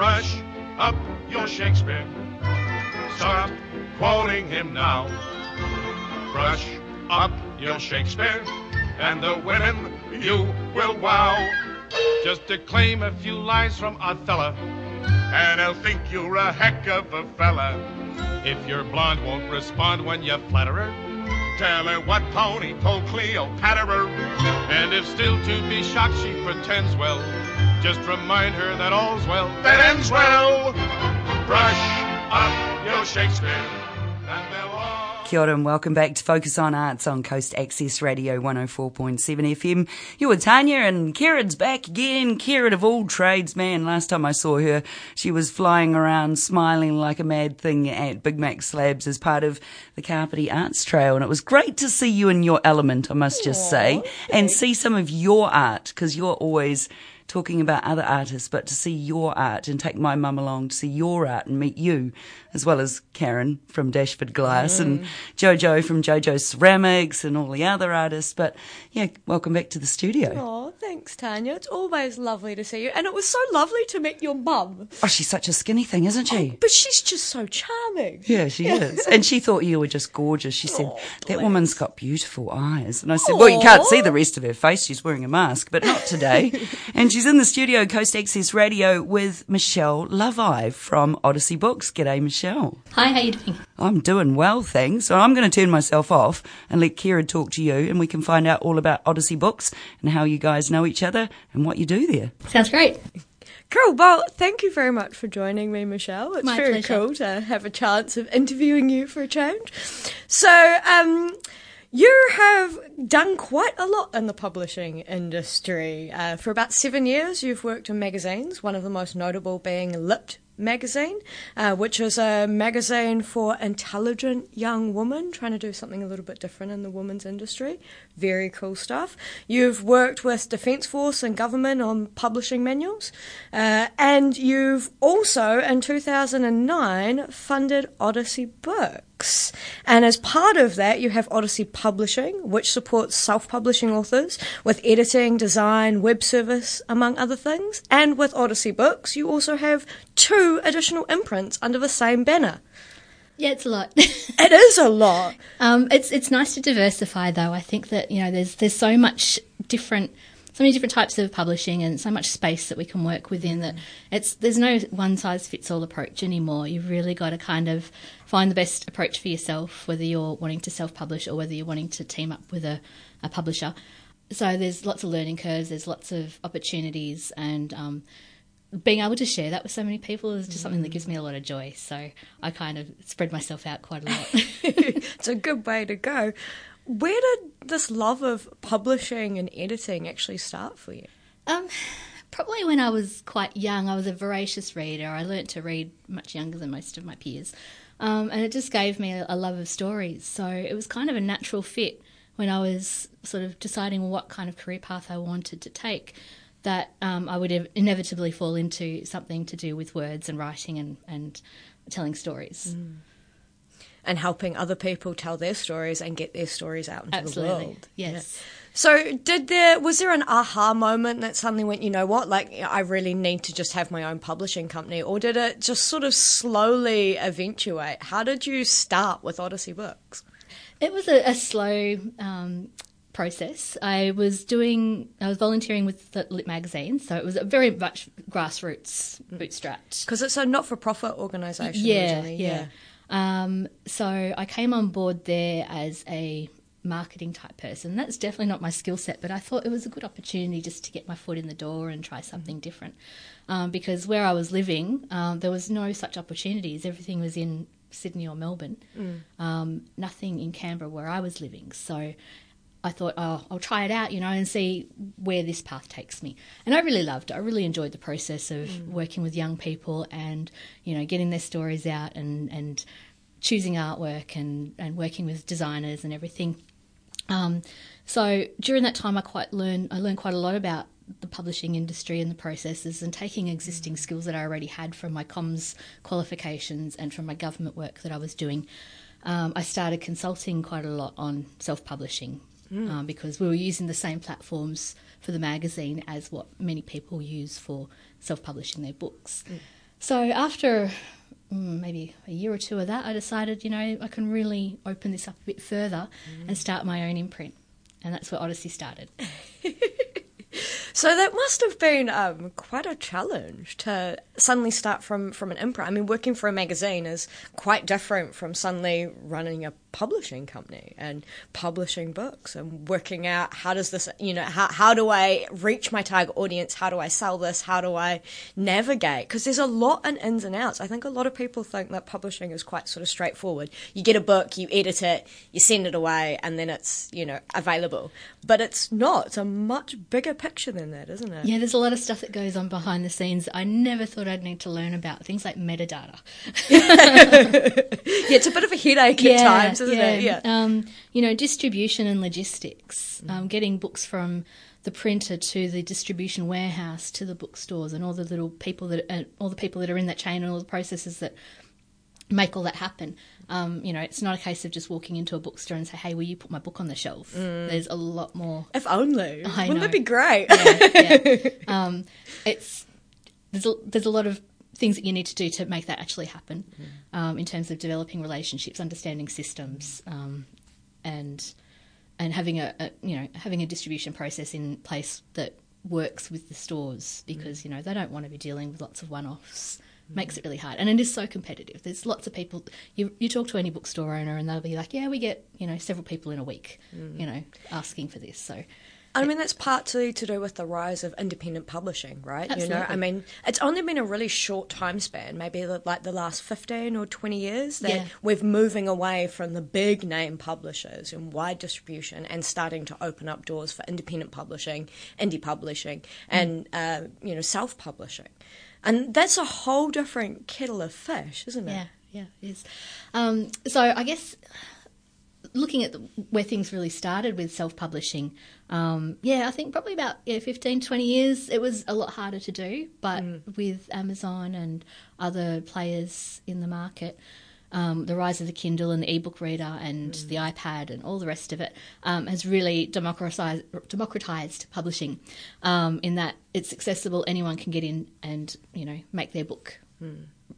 Brush up your Shakespeare. Stop quoting him now. Brush up your Shakespeare, and the women you will wow. Just declaim a few lines from Othello, and they'll think you're a heck of a fella. If your blonde won't respond when you flatter her, tell her what Tony told Cleopatra. And if still to be shocked she pretends well, just remind her that all's well that ends well. Brush up your Shakespeare. Kia ora and welcome back to Focus on Arts on Coast Access Radio 104.7 FM. You were Tanya and Kieran's back again. Kieran of all trades, man. Last time I saw her, she was flying around smiling like a mad thing at Big Mac Slabs as part of the Kapiti Arts Trail. And it was great to see you in your element, I must just say, and see some of your art because you're always talking about other artists, but to see your art and take my mum along to see your art and meet you, as well as Karen from Dashford Glass and mm. Jojo from Jojo Ceramics and all the other artists. But yeah, welcome back to the studio. Oh, thanks, Tanya. It's always lovely to see you. And it was so lovely to meet your mum. Oh, she's such a skinny thing, isn't she? Oh, but she's just so charming. Yeah, she is. And she thought you were just gorgeous. She said, Oh, That woman's got beautiful eyes. And I said, Well, you can't see the rest of her face. She's wearing a mask, but not today. and she's in the studio, Coast Access Radio, with Michelle Lovi from Odyssey Books. G'day, Michelle. Hi, how you doing? I'm doing well, thanks. So I'm going to turn myself off and let Kira talk to you, and we can find out all about Odyssey Books and how you guys know each other and what you do there. Sounds great. Cool. Well, thank you very much for joining me, Michelle. It's My very pleasure. cool to have a chance of interviewing you for a change. So, um, you have done quite a lot in the publishing industry. Uh, for about seven years, you've worked in magazines, one of the most notable being Lip magazine, uh, which is a magazine for intelligent young women trying to do something a little bit different in the women's industry. Very cool stuff. You've worked with Defence Force and government on publishing manuals, uh, and you've also, in 2009, funded Odyssey Books. And as part of that, you have Odyssey Publishing, which supports self publishing authors with editing, design, web service, among other things. And with Odyssey Books, you also have two additional imprints under the same banner. Yeah, it's a lot. It is a lot. um, it's it's nice to diversify, though. I think that you know there's there's so much different, so many different types of publishing, and so much space that we can work within. That it's there's no one size fits all approach anymore. You've really got to kind of find the best approach for yourself, whether you're wanting to self publish or whether you're wanting to team up with a, a publisher. So there's lots of learning curves, there's lots of opportunities, and um, being able to share that with so many people is just something that gives me a lot of joy. So I kind of spread myself out quite a lot. it's a good way to go. Where did this love of publishing and editing actually start for you? um, probably when I was quite young, I was a voracious reader. I learnt to read much younger than most of my peers. Um, and it just gave me a, love of stories. So it was kind of a natural fit when I was sort of deciding what kind of career path I wanted to take. That um, I would inevitably fall into something to do with words and writing and, and telling stories. And helping other people tell their stories and get their stories out into the Absolutely. world. Yes. So, did there was there an aha moment that suddenly went, you know what, like I really need to just have my own publishing company, or did it just sort of slowly eventuate? How did you start with Odyssey Books? It was a, a slow um, process. I was doing, I was volunteering with the Lit magazine, so it was a very much grassroots, bootstrapped. Because it's a not-for-profit organisation. Yeah, originally, yeah. Um, so I came on board there as a marketing type person. That's definitely not my skill set, but I thought it was a good opportunity just to get my foot in the door and try something different. Um, because where I was living, um, there was no such opportunities. Everything was in Sydney or Melbourne. Um, nothing in Canberra where I was living. So I thought, oh, I'll try it out, you know, and see where this path takes me. And I really loved it. I really enjoyed the process of working with young people and, you know, getting their stories out and, and choosing artwork and, and working with designers and everything. Um, so during that time, I quite learned I learned quite a lot about the publishing industry and the processes, and taking existing skills that I already had from my comms qualifications and from my government work that I was doing. Um, I started consulting quite a lot on self publishing um, because we were using the same platforms for the magazine as what many people use for self publishing their books. So after mm, maybe a year or two of that, I decided, you know, I can really open this up a bit further and start my own imprint. And that's where Odyssey started. So that must have been um, quite a challenge to suddenly start from, from an imprint. I mean, working for a magazine is quite different from suddenly running a publishing company and publishing books and working out how does this, you know, how, how do I reach my target audience? How do I sell this? How do I navigate? Because there's a lot in ins and outs. I think a lot of people think that publishing is quite sort of straightforward. You get a book, you edit it, you send it away, and then it's, you know, available. But it's not. It's a much bigger picture than that, isn't it? Yeah, there's a lot of stuff that goes on behind the scenes. I never thought I'd need to learn about things like metadata. Yeah, it's a bit of a headache at times, isn't it? Yeah. Um, you know, distribution and logistics, um, getting books from the printer to the distribution warehouse to the bookstores and all the little people that uh, all the people that are in that chain and all the processes that make all that happen. Um, you know, it's not a case of just walking into a bookstore and say, "Hey, will you put my book on the shelf?" There's a lot more If only. I Wouldn't know. that be great? yeah, yeah. Um, it's there's a, there's a lot of things that you need to do to make that actually happen um, in terms of developing relationships, understanding systems, um, and and having a, a you know having a distribution process in place that works with the stores because you know they don't want to be dealing with lots of one-offs. Makes it really hard, and it is so competitive. There's lots of people. You you talk to any bookstore owner, and they'll be like, "Yeah, we get you know several people in a week, you know, asking for this." So I mean, that's partly to do with the rise of independent publishing, right? You know, I mean, it's only been a really short time span, maybe like the last 15 or 20 years, that Yeah. we're moving away from the big name publishers and wide distribution and starting to open up doors for independent publishing, indie publishing, and, uh, you know, self publishing. And that's a whole different kettle of fish, isn't it? Yeah, yeah, it is. Um, so I guess looking at the, where things really started with self-publishing, um, yeah, I think probably about yeah, 15, 20 years, it was a lot harder to do. But with Amazon and other players in the market, um, the rise of the Kindle and the ebook reader and the iPad and all the rest of it um, has really democratized, democratized publishing um, in that it's accessible. Anyone can get in and you know make their book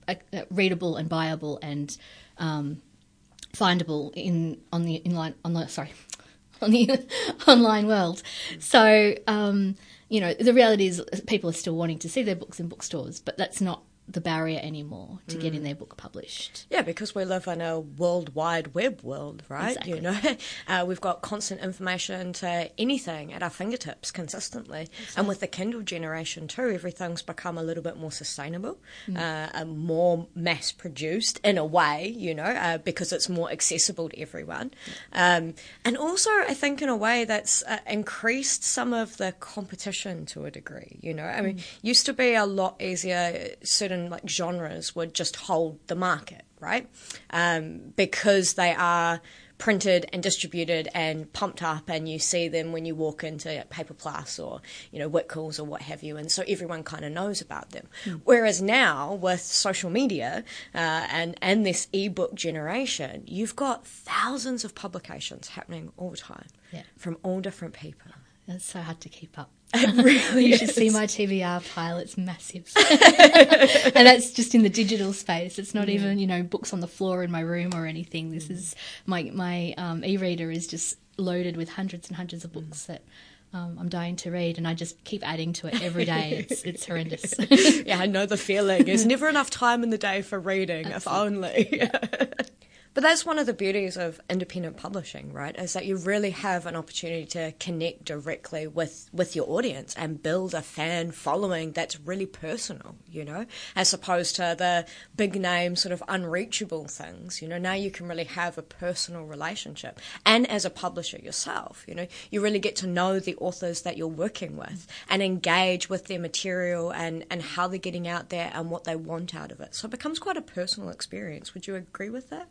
uh, uh, readable and buyable and um, findable in on the inline on the sorry on the online world. So um, you know the reality is people are still wanting to see their books in bookstores, but that's not the barrier anymore to getting their book published. Yeah, because we live in a world wide web world, right? Exactly. You know, uh, we've got constant information to anything at our fingertips consistently. And with the Kindle generation too, everything's become a little bit more sustainable, uh, and more mass produced in a way, you know, uh, because it's more accessible to everyone. Um, and also, I think in a way that's uh, increased some of the competition to a degree, you know. I mean, used to be a lot easier, certain like genres would just hold the market, right? Um, because they are printed and distributed and pumped up and you see them when you walk into Paper Plus or, you know, Whitcoulls or what have you. And so everyone kind of knows about them. Whereas now with social media uh, and, and this ebook generation, you've got thousands of publications happening all the time Yeah. from all different people. It's so hard to keep up. It really you should is. see my TBR pile; it's massive, and that's just in the digital space. It's not even you know books on the floor in my room or anything. This is my my um, e-reader is just loaded with hundreds and hundreds of books that um, I'm dying to read, and I just keep adding to it every day. It's it's horrendous. yeah, I know the feeling. There's never enough time in the day for reading, if only. But that's one of the beauties of independent publishing, right? Is that you really have an opportunity to connect directly with, with your audience and build a fan following that's really personal, you know, as opposed to the big name sort of unreachable things. You know, now you can really have a personal relationship. And as a publisher yourself, you know, you really get to know the authors that you're working with and engage with their material and, and how they're getting out there and what they want out of it. So it becomes quite a personal experience. Would you agree with that?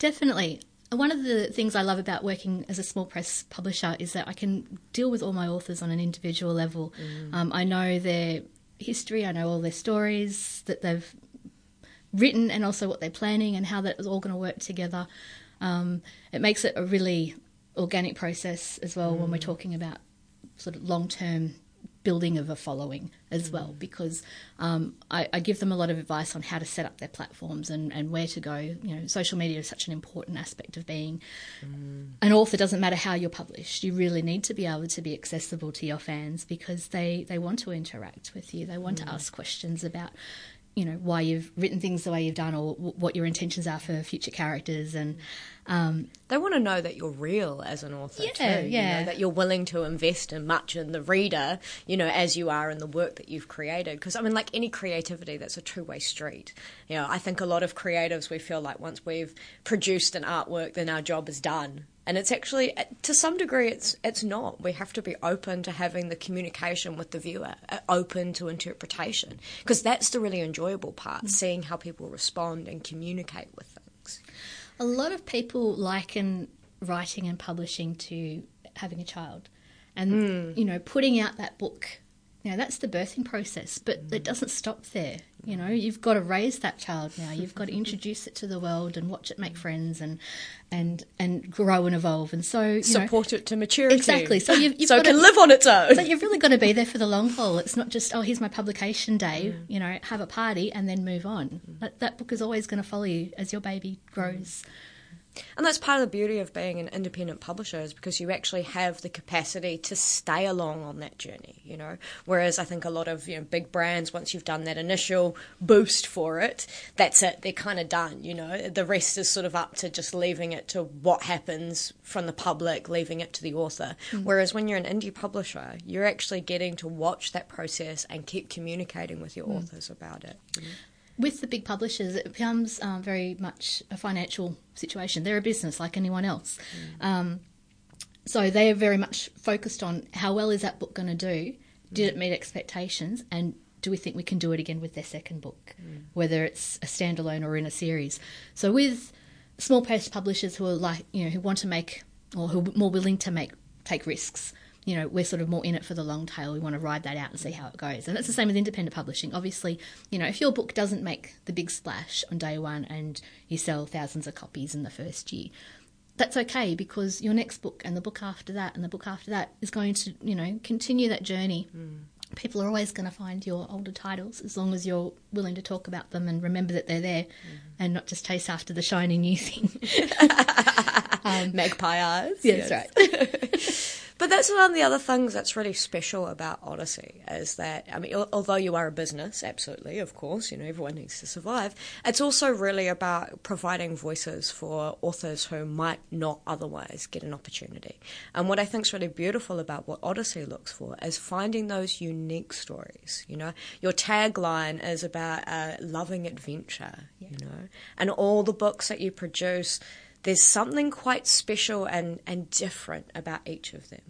Definitely. One of the things I love about working as a small press publisher is that I can deal with all my authors on an individual level. Um, I know their history, I know all their stories that they've written, and also what they're planning and how that is all going to work together. Um, it makes it a really organic process as well when we're talking about sort of long term building of a following as well because um, I, I, give them a lot of advice on how to set up their platforms and, and where to go. You know, social media is such an important aspect of being mm. an author. Doesn't matter how you're published, you really need to be able to be accessible to your fans because they, they want to interact with you. They want mm. to ask questions about you know why you've written things the way you've done or w- what your intentions are for future characters and um, they want to know that you're real as an author yeah, too yeah. You know, that you're willing to invest in much in the reader you know as you are in the work that you've created. Because i mean like any creativity that's a two-way street. You know i think a lot of creatives we feel like once we've produced an artwork then our job is done and it's actually to some degree it's it's not we have to be open to having the communication with the viewer uh, open to interpretation because that's the really enjoyable part mm. seeing how people respond and communicate with things a lot of people liken writing and publishing to having a child and mm. you know putting out that book Now that's the birthing process, but mm. it doesn't stop there. You know, you've got to raise that child now. You've got to introduce it to the world and watch it make friends and and and grow and evolve. And so support know, it to maturity. Exactly. So you've, you've so it can to, live on its own. So you've really got to be there for the long haul. It's not just oh, here's my publication day. Mm. You know, have a party and then move on. Mm. That, that book is always going to follow you as your baby grows. Mm. And that's part of the beauty of being an independent publisher is because you actually have the capacity to stay along on that journey, you know. Whereas I think a lot of, you know, big brands, once you've done that initial boost for it, that's it. They're kind of done, you know. The rest is sort of up to just leaving it to what happens from the public, leaving it to the author. Mm-hmm. Whereas when you're an indie publisher, you're actually getting to watch that process and keep communicating with your mm. authors about it. With the big publishers, it becomes um, very much a financial situation. They're a business like anyone else. Mm. Um, so they are very much focused on how well is that book going to do? Did it meet expectations? And do we think we can do it again with their second book, mm. whether it's a standalone or in a series? So with small press publishers who are like, you know, who want to make or who are more willing to make take risks, you know, we're sort of more in it for the long tail. We want to ride that out and see how it goes. And that's the same with independent publishing. Obviously, you know, if your book doesn't make the big splash on day one and you sell thousands of copies in the first year, that's okay because your next book and the book after that and the book after that is going to, you know, continue that journey. Mm. People are always going to find your older titles as long as you're willing to talk about them and remember that they're there mm. and not just chase after the shiny new thing. um, Magpie eyes. Yeah, yes. that's right. But that's one of the other things that's really special about Odyssey is that, I mean, although you are a business, absolutely, of course, you know, everyone needs to survive, it's also really about providing voices for authors who might not otherwise get an opportunity. And what I think is really beautiful about what Odyssey looks for is finding those unique stories, you know. Your tagline is about uh, loving adventure, yeah. you know, and all the books that you produce there's something quite special and, and different about each of them.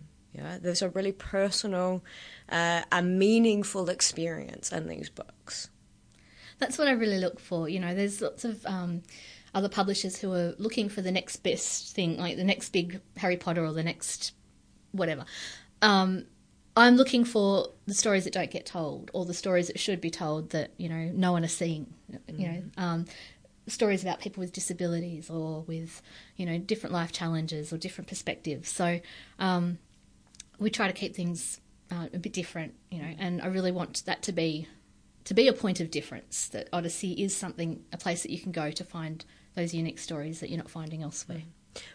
Know, there's a really personal, uh, a meaningful experience in these books. That's what I really look for. You know, there's lots of um, other publishers who are looking for the next best thing, like the next big Harry Potter or the next whatever. Um, I'm looking for the stories that don't get told, or the stories that should be told that you know no one is seeing. You know, mm-hmm. um, stories about people with disabilities or with you know different life challenges or different perspectives. So um, we try to keep things uh, a bit different, you know, and I really want that to be to be a point of difference. That Odyssey is something, a place that you can go to find those unique stories that you're not finding elsewhere.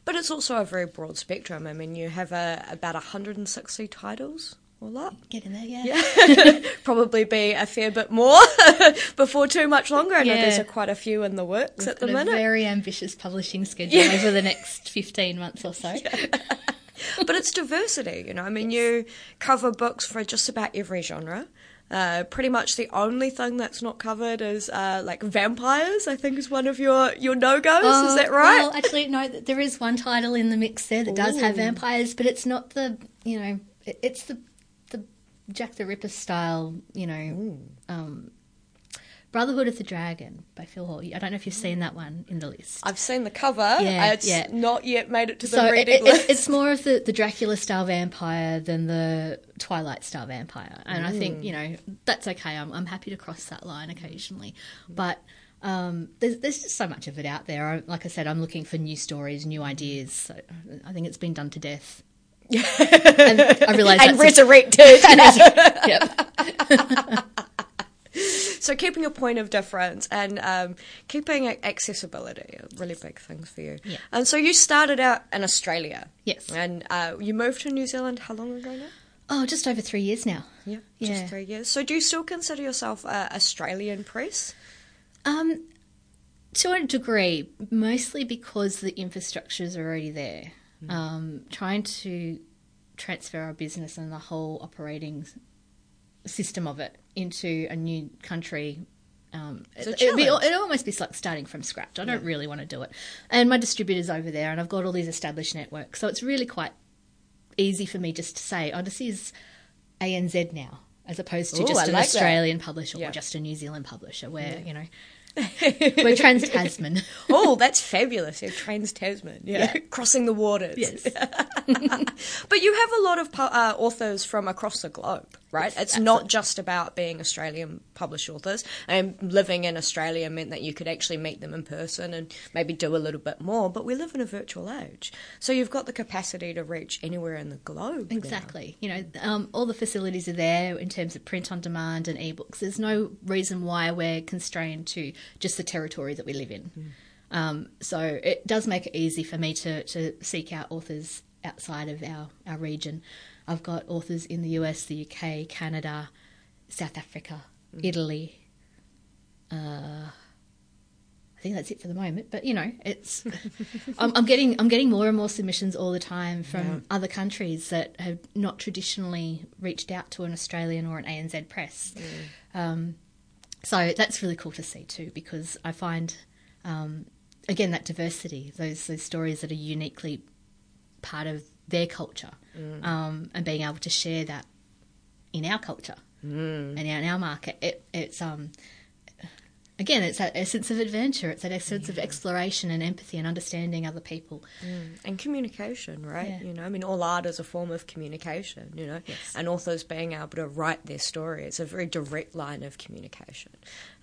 But it's also a very broad spectrum. I mean, you have a, about 160 titles up. Get in there, yeah. yeah. Probably be a fair bit more before too much longer. I know yeah. there's a, quite a few in the works We've at the minute. very ambitious publishing schedule yeah. over the next 15 months or so. but it's diversity, you know. I mean, yes. you cover books for just about every genre. Uh, pretty much the only thing that's not covered is uh, like vampires. I think is one of your your no goes. Oh, is that right? Well, actually, no. There is one title in the mix there that Ooh. does have vampires, but it's not the you know it's the Jack the Ripper style, you know, um, Brotherhood of the Dragon by Phil Hall. I don't know if you've seen that one in the list. I've seen the cover. Yeah, it's yeah. not yet made it to the so reading it, list. It's more of the, the Dracula style vampire than the Twilight style vampire, and I think you know that's okay. I'm I'm happy to cross that line occasionally, but. Um, there's, there's just so much of it out there. I, like I said, I'm looking for new stories, new ideas. So I think it's been done to death and I realised and resurrected. yep. so keeping a point of difference and um, keeping accessibility are really big things for you. Yeah. And so you started out in Australia. Yes. And uh, you moved to New Zealand how long ago now? Oh, just over three years now. Yeah, Yeah. just three years. So do you still consider yourself uh, Australian press? Um, to a degree, mostly because the infrastructures are already there. Um, trying to transfer our business and the whole operating system of it into a new country. Um, a it, it'd be, it'd almost be like starting from scratch. I don't really want to do it. And my distributor's over there, and I've got all these established networks. So it's really quite easy for me just to say, oh, this is ANZ now, as opposed to Ooh, just I an like that. Australian publisher Yeah. or just a New Zealand publisher, where, you know, we're trans Tasman. oh, that's fabulous. Yeah, Trans Tasman. Yeah. Crossing the waters. Yes. But you have a lot of uh, authors from across the globe, right? it's not just about being Australian published authors. And living in Australia meant that you could actually meet them in person and maybe do a little bit more. But we live in a virtual age. So you've got the capacity to reach anywhere in the globe. now. Exactly. You know, um, all the facilities are there in terms of print on demand and ebooks. There's no reason why we're constrained to just the territory that we live in. Um, so it does make it easy for me to, to seek out authors outside of our, our region. I've got authors in the US, the UK, Canada, South Africa, Italy. Uh, I think that's it for the moment. But you know, it's I'm, I'm getting I'm getting more and more submissions all the time from other countries that have not traditionally reached out to an Australian or an ANZ press. Um, so that's really cool to see too, because I find um, again that diversity, those those stories that are uniquely part of their culture, um, and being able to share that in our culture and in our market. It, it's um, again, it's that essence of adventure. It's that essence of exploration and empathy and understanding other people. and communication, right? Yeah. You know, I mean, all art is a form of communication, you know, and authors being able to write their story, it's a very direct line of communication,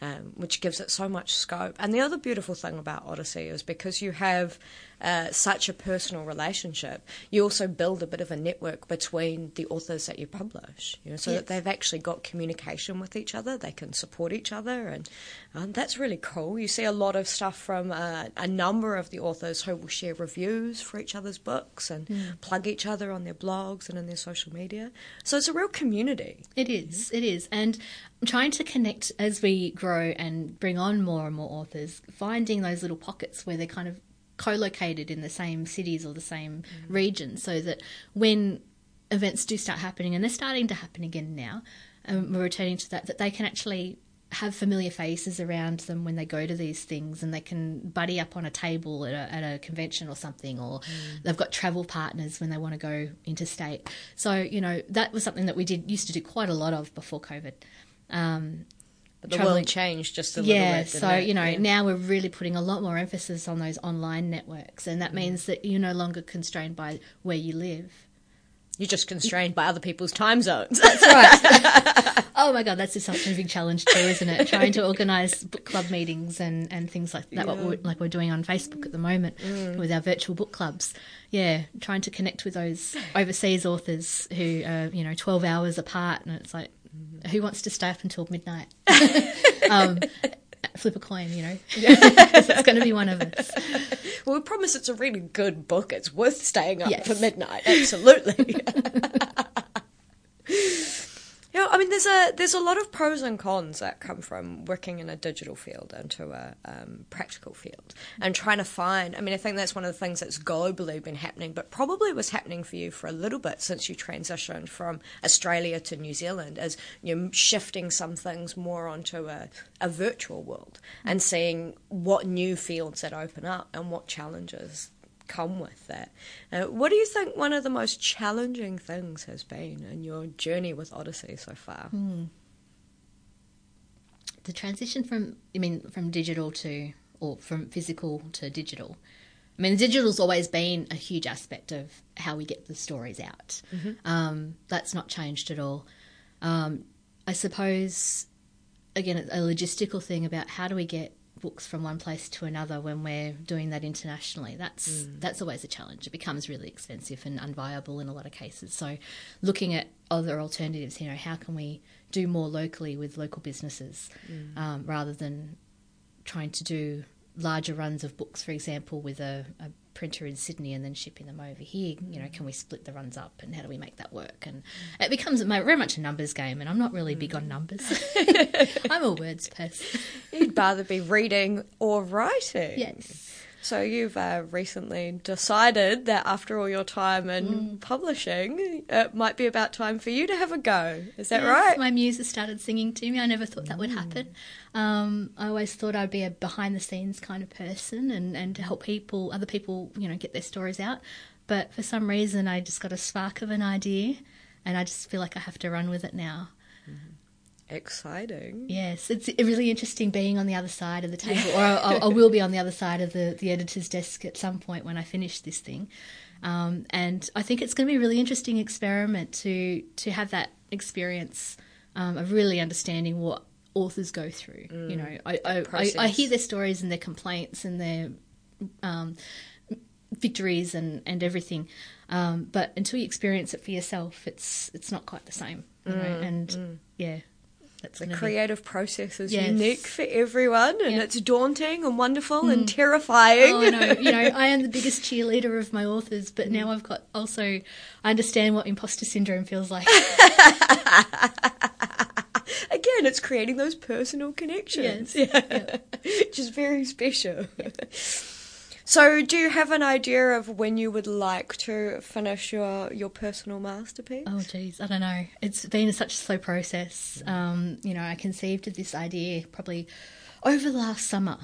um, which gives it so much scope. And the other beautiful thing about Odyssey is because you have uh, such a personal relationship, you also build a bit of a network between the authors that you publish, you know, so that they've actually got communication with each other, they can support each other, and um, that's really cool. You see a lot of stuff from uh, a number of the authors who will share reviews for each other's books and plug each other on their blogs and in their social media. So it's a real community. It is, it is. And trying to connect as we grow and bring on more and more authors, finding those little pockets where they're kind of co located in the same cities or the same mm. regions so that when events do start happening, and they're starting to happen again now, and we're returning to that, that they can actually have familiar faces around them when they go to these things and they can buddy up on a table at a, at a convention or something or mm. they've got travel partners when they want to go interstate. So you know that was something that we did used to do quite a lot of before covid um, But the Travelling- world changed just a little yeah, bit. so it? you know Yeah. now we're really putting a lot more emphasis on those online networks, and Mm. that means that you're no longer constrained by where you live. you're just constrained by other people's time zones. That's right. oh my god, that's just such a big challenge too, isn't it? Trying to organise book club meetings and, and things like that. What we're, like we're doing on Facebook at the moment Mm. with our virtual book clubs. Yeah, trying to connect with those overseas authors who are you know twelve hours apart, and it's like, who wants to stay up until midnight? um, flip a coin, you know. it's going to be one of us. well, we promise it's a really good book. It's worth staying up Yes. for midnight. Absolutely. There's a there's a lot of pros and cons that come from working in a digital field into a um, practical field, and trying to find. I mean, I think that's one of the things that's globally been happening, but probably was happening for you for a little bit since you transitioned from Australia to New Zealand, as you're shifting some things more onto a, a virtual world and seeing what new fields that open up and what challenges come with that. Uh, what do you think one of the most challenging things has been in your journey with Odyssey so far? the transition from I mean from digital to or from physical to digital. I mean, digital's always been a huge aspect of how we get the stories out. Um, that's not changed at all. Um, I suppose again a logistical thing about how do we get books from one place to another when we're doing that internationally. That's Mm. that's always a challenge. It becomes really expensive and unviable in a lot of cases. So, looking at other alternatives, you know, how can we do more locally with local businesses Mm. um, rather than trying to do larger runs of books, for example, with a, a printer in Sydney and then shipping them over here. You know, can we split the runs up and how do we make that work? And it becomes very much a numbers game, and I'm not really big on mm. numbers. I'm a words person. You'd rather be reading or writing. Yes. So you've uh, recently decided that after all your time in Mm. publishing, it might be about time for you to have a go. Is that Yes, right? My muse has started singing to me. I never thought that would happen. Um, I always thought I'd be a behind the scenes kind of person and, and to help people, other people, you know, get their stories out. But for some reason, I just got a spark of an idea, and I just feel like I have to run with it now. Exciting. Yes, it's really interesting being on the other side of the table, or I, I will be on the other side of the, the editor's desk at some point when I finish this thing. Um, and I think it's going to be a really interesting experiment to to have that experience um, of really understanding what authors go through. You know, I I, I, I hear their stories and their complaints and their um, victories and, and everything, um, but until you experience it for yourself, it's it's not quite the same. You know, and yeah, that's The be- creative process is Yes. unique for everyone, and. Mm. it's daunting and wonderful and terrifying. Oh no, you know, I am the biggest cheerleader of my authors, but now I've got also I understand what imposter syndrome feels like. Again, it's creating those personal connections. Yes. Yeah. Which is very special. So, do you have an idea of when you would like to finish your, your personal masterpiece? Oh geez, I don't know. It's been such a slow process. Um, you know, I conceived of this idea probably over last summer.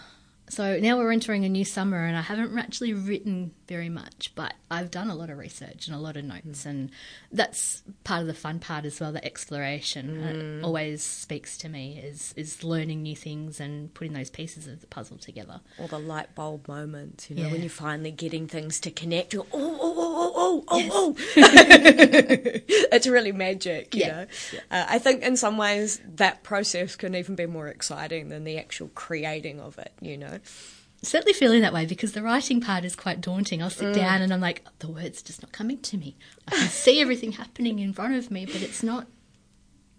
So now we're entering a new summer, and I haven't actually written very much, but I've done a lot of research and a lot of notes, and that's part of the fun part as well. The exploration And it always speaks to me is is learning new things and putting those pieces of the puzzle together. Or the light bulb moments, you know, when you're finally getting things to connect. You're, oh, oh, oh, oh, oh, Yes. oh, oh. it's really magic, you Yeah. know. Uh, I think in some ways that process can even be more exciting than the actual creating of it, you know. Certainly feeling that way because the writing part is quite daunting. I'll sit mm. down and I'm like, the words just not coming to me. I can see everything happening in front of me, but it's not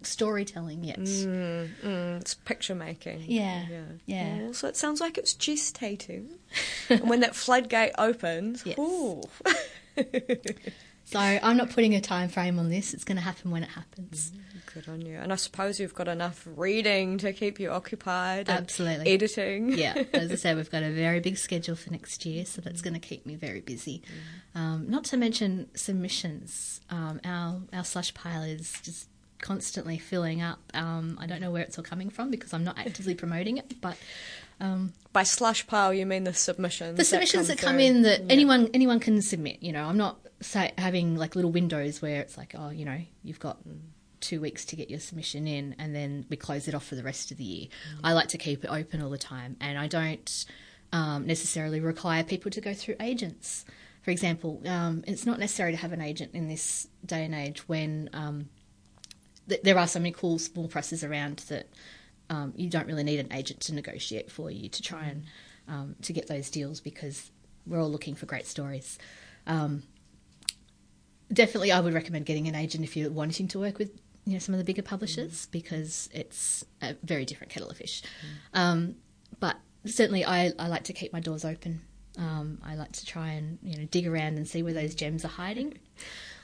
storytelling yet. Mm, mm, it's picture making. Yeah, yeah. Oh, so it sounds like it's gestating. and when that floodgate opens, Yes. So I'm not putting a time frame on this. It's going to happen when it happens. Good on you. And I suppose you've got enough reading to keep you occupied. Absolutely. Editing. yeah, as I said, we've got a very big schedule for next year, so that's going to keep me very busy. Um, not to mention submissions. Um, our our slush pile is just constantly filling up. Um, I don't know where it's all coming from because I'm not actively promoting it, but By slush pile, you mean the submissions? the submissions that come, through. in that anyone anyone can submit. You know, I'm not having like little windows where it's like, oh, you know, you've got two weeks to get your submission in, and then we close it off for the rest of the year. I like to keep it open all the time, and I don't um, necessarily require people to go through agents. For example, um, it's not necessary to have an agent in this day and age when um, th- there are so many cool small presses around that um, you don't really need an agent to negotiate for you to try and um, to get those deals because we're all looking for great stories. Um, definitely, I would recommend getting an agent if you're wanting to work with you know some of the bigger publishers because it's a very different kettle of fish. Um, but certainly, I, I like to keep my doors open. Um, I like to try and you know dig around and see where those gems are hiding.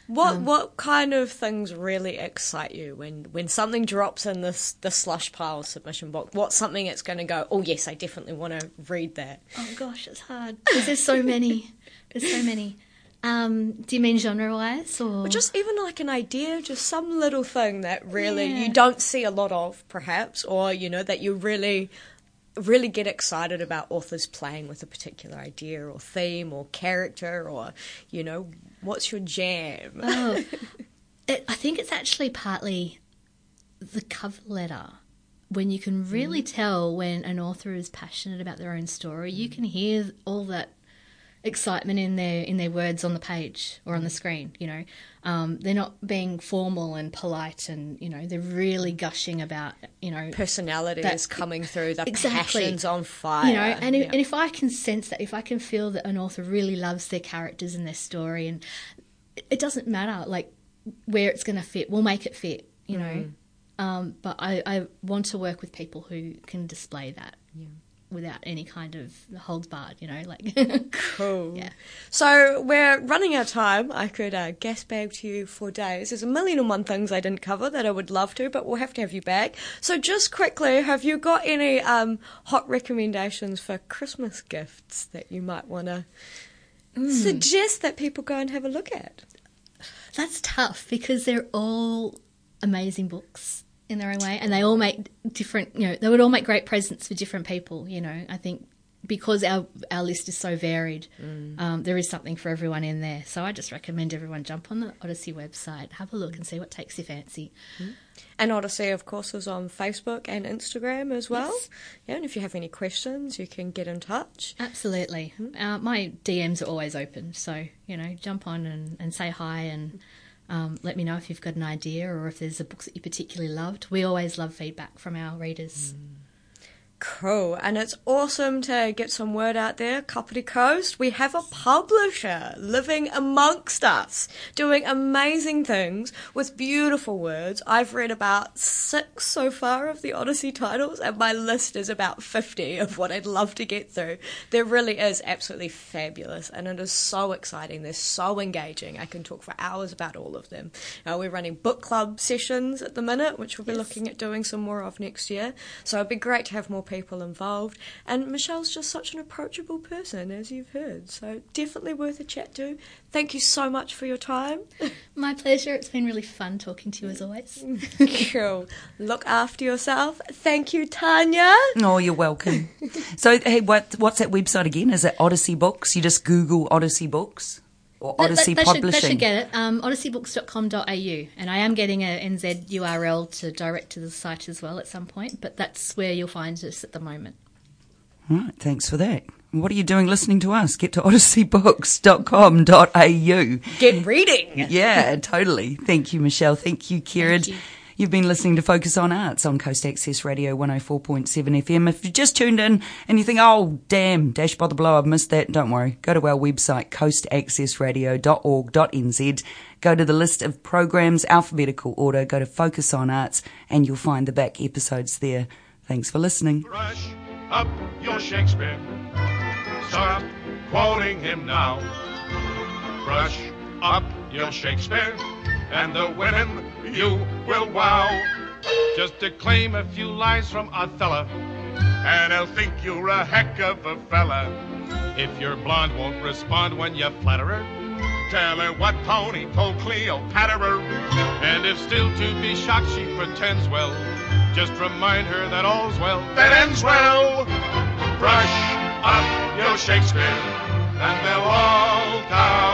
What Um, what kind of things really excite you when, when something drops in this the slush pile submission box? What's something that's going to go? Oh yes, I definitely want to read that. Oh gosh, it's hard because there's so many. There's so many. Um, do you mean genre wise or just even like an idea, just some little thing that really Yeah. you don't see a lot of, perhaps, or you know that you really really get excited about authors playing with a particular idea or theme or character or you know what's your jam? Oh, it, I think it's actually partly the cover letter. When you can really tell when an author is passionate about their own story, you can hear all that excitement in their in their words on the page or on the screen. You know, um, they're not being formal and polite, and you know they're really gushing about you know Personality that- is coming through, the Exactly. passion's on fire. you know and if, Yeah. and if i can sense that if i can feel that an author really loves their characters and their story and it- doesn't matter like where it's going to fit we'll make it fit you know um, but I, I want to work with people who can display that without any kind of holds barred you know like Cool. Yeah. So we're running out of time. I could uh, gas bag to you for days. There's a million and one things I didn't cover that I would love to, but we'll have to have you back. So just quickly, have you got any um, hot recommendations for Christmas gifts that you might want to suggest that people go and have a look at? that's tough because they're all amazing books in their own way and they all make different you know they would all make great presents for different people you know. I think because our our list is so varied um, there is something for everyone in there. So i just recommend everyone jump on the odyssey website have a look and see what takes your fancy. And Odyssey, of course, is on Facebook and Instagram as well. Yes. Yeah, and if you have any questions, you can get in touch. absolutely. Uh, my dms are always open so you know jump on and, and say hi and um, let me know if you've got an idea or if there's a book that you particularly loved. We always love feedback from our readers Cool. And it's awesome to get some word out there. Kapiti Coast, we have a publisher living amongst us, doing amazing things with beautiful words. I've read about six so far of the Odyssey titles, and my list is about 50 of what I'd love to get through. There really is absolutely fabulous, and it is so exciting. They're so engaging. I can talk for hours about all of them. Uh, we're running book club sessions at the minute, which we'll be looking at doing some more of next year. So it'd be great to have more people involved. And Michelle's just such an approachable person, as you've heard. So definitely worth a chat to. Thank you so much for your time. My pleasure. It's been really fun talking to you as always. cool. Look after yourself. Thank you, Tanya. Oh, you're welcome. so, hey, what what's that website again? Is it Odyssey Books? You just Google Odyssey Books or Odyssey that, that Publishing. Should, that should get it. Um, odysseybooks.com.au. And I am getting a NZ URL to direct to the site as well at some point, but that's where you'll find us at the moment. Right, thanks for that. What are you doing listening to us? Get to odysseybooks.com.au. Get reading. Yeah, totally. Thank you, Michelle. Thank you, Kieran. Thank you. You've been listening to Focus on Arts on Coast Access Radio 104.7 FM. If you just tuned in and you think, oh, damn, dash by the blow, I've missed that, don't worry. Go to our website, coastaccessradio.org.nz. Go to the list of programs, alphabetical order, go to Focus on Arts, and you'll find the back episodes there. Thanks for listening. Brush up your Shakespeare. Stop quoting him now. Brush up your Shakespeare, and the women you will wow. Just declaim a few lines from Othello, and they'll think you're a heck of a fella. If your blonde won't respond when you flatter her, tell her what Tony told Cleopatra. And if still to be shocked she pretends well, just remind her that all's well that ends well. Brush up your Shakespeare, and they'll all kowtow.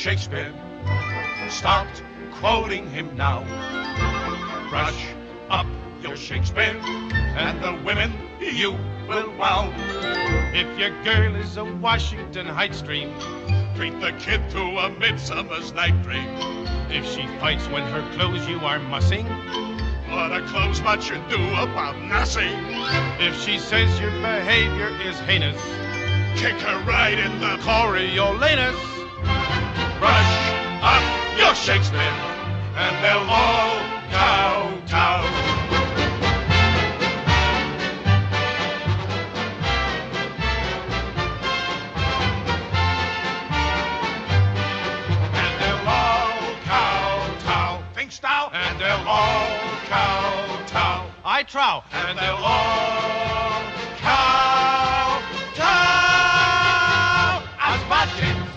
Shakespeare. Start quoting him now. Brush up your Shakespeare, and the women you will wow. If your girl is a Washington Heights dream, treat the kid to a Midsummer's Night Dream. If she fights when her clothes you are mussing, what a clothes much you do about nothing. If she says your behavior is heinous, kick her right in the Coriolanus up your Shakespeare, and they'll all kowtow. And they'll all kowtow. Thinkst thou? And they'll all kowtow. I trow. And they'll all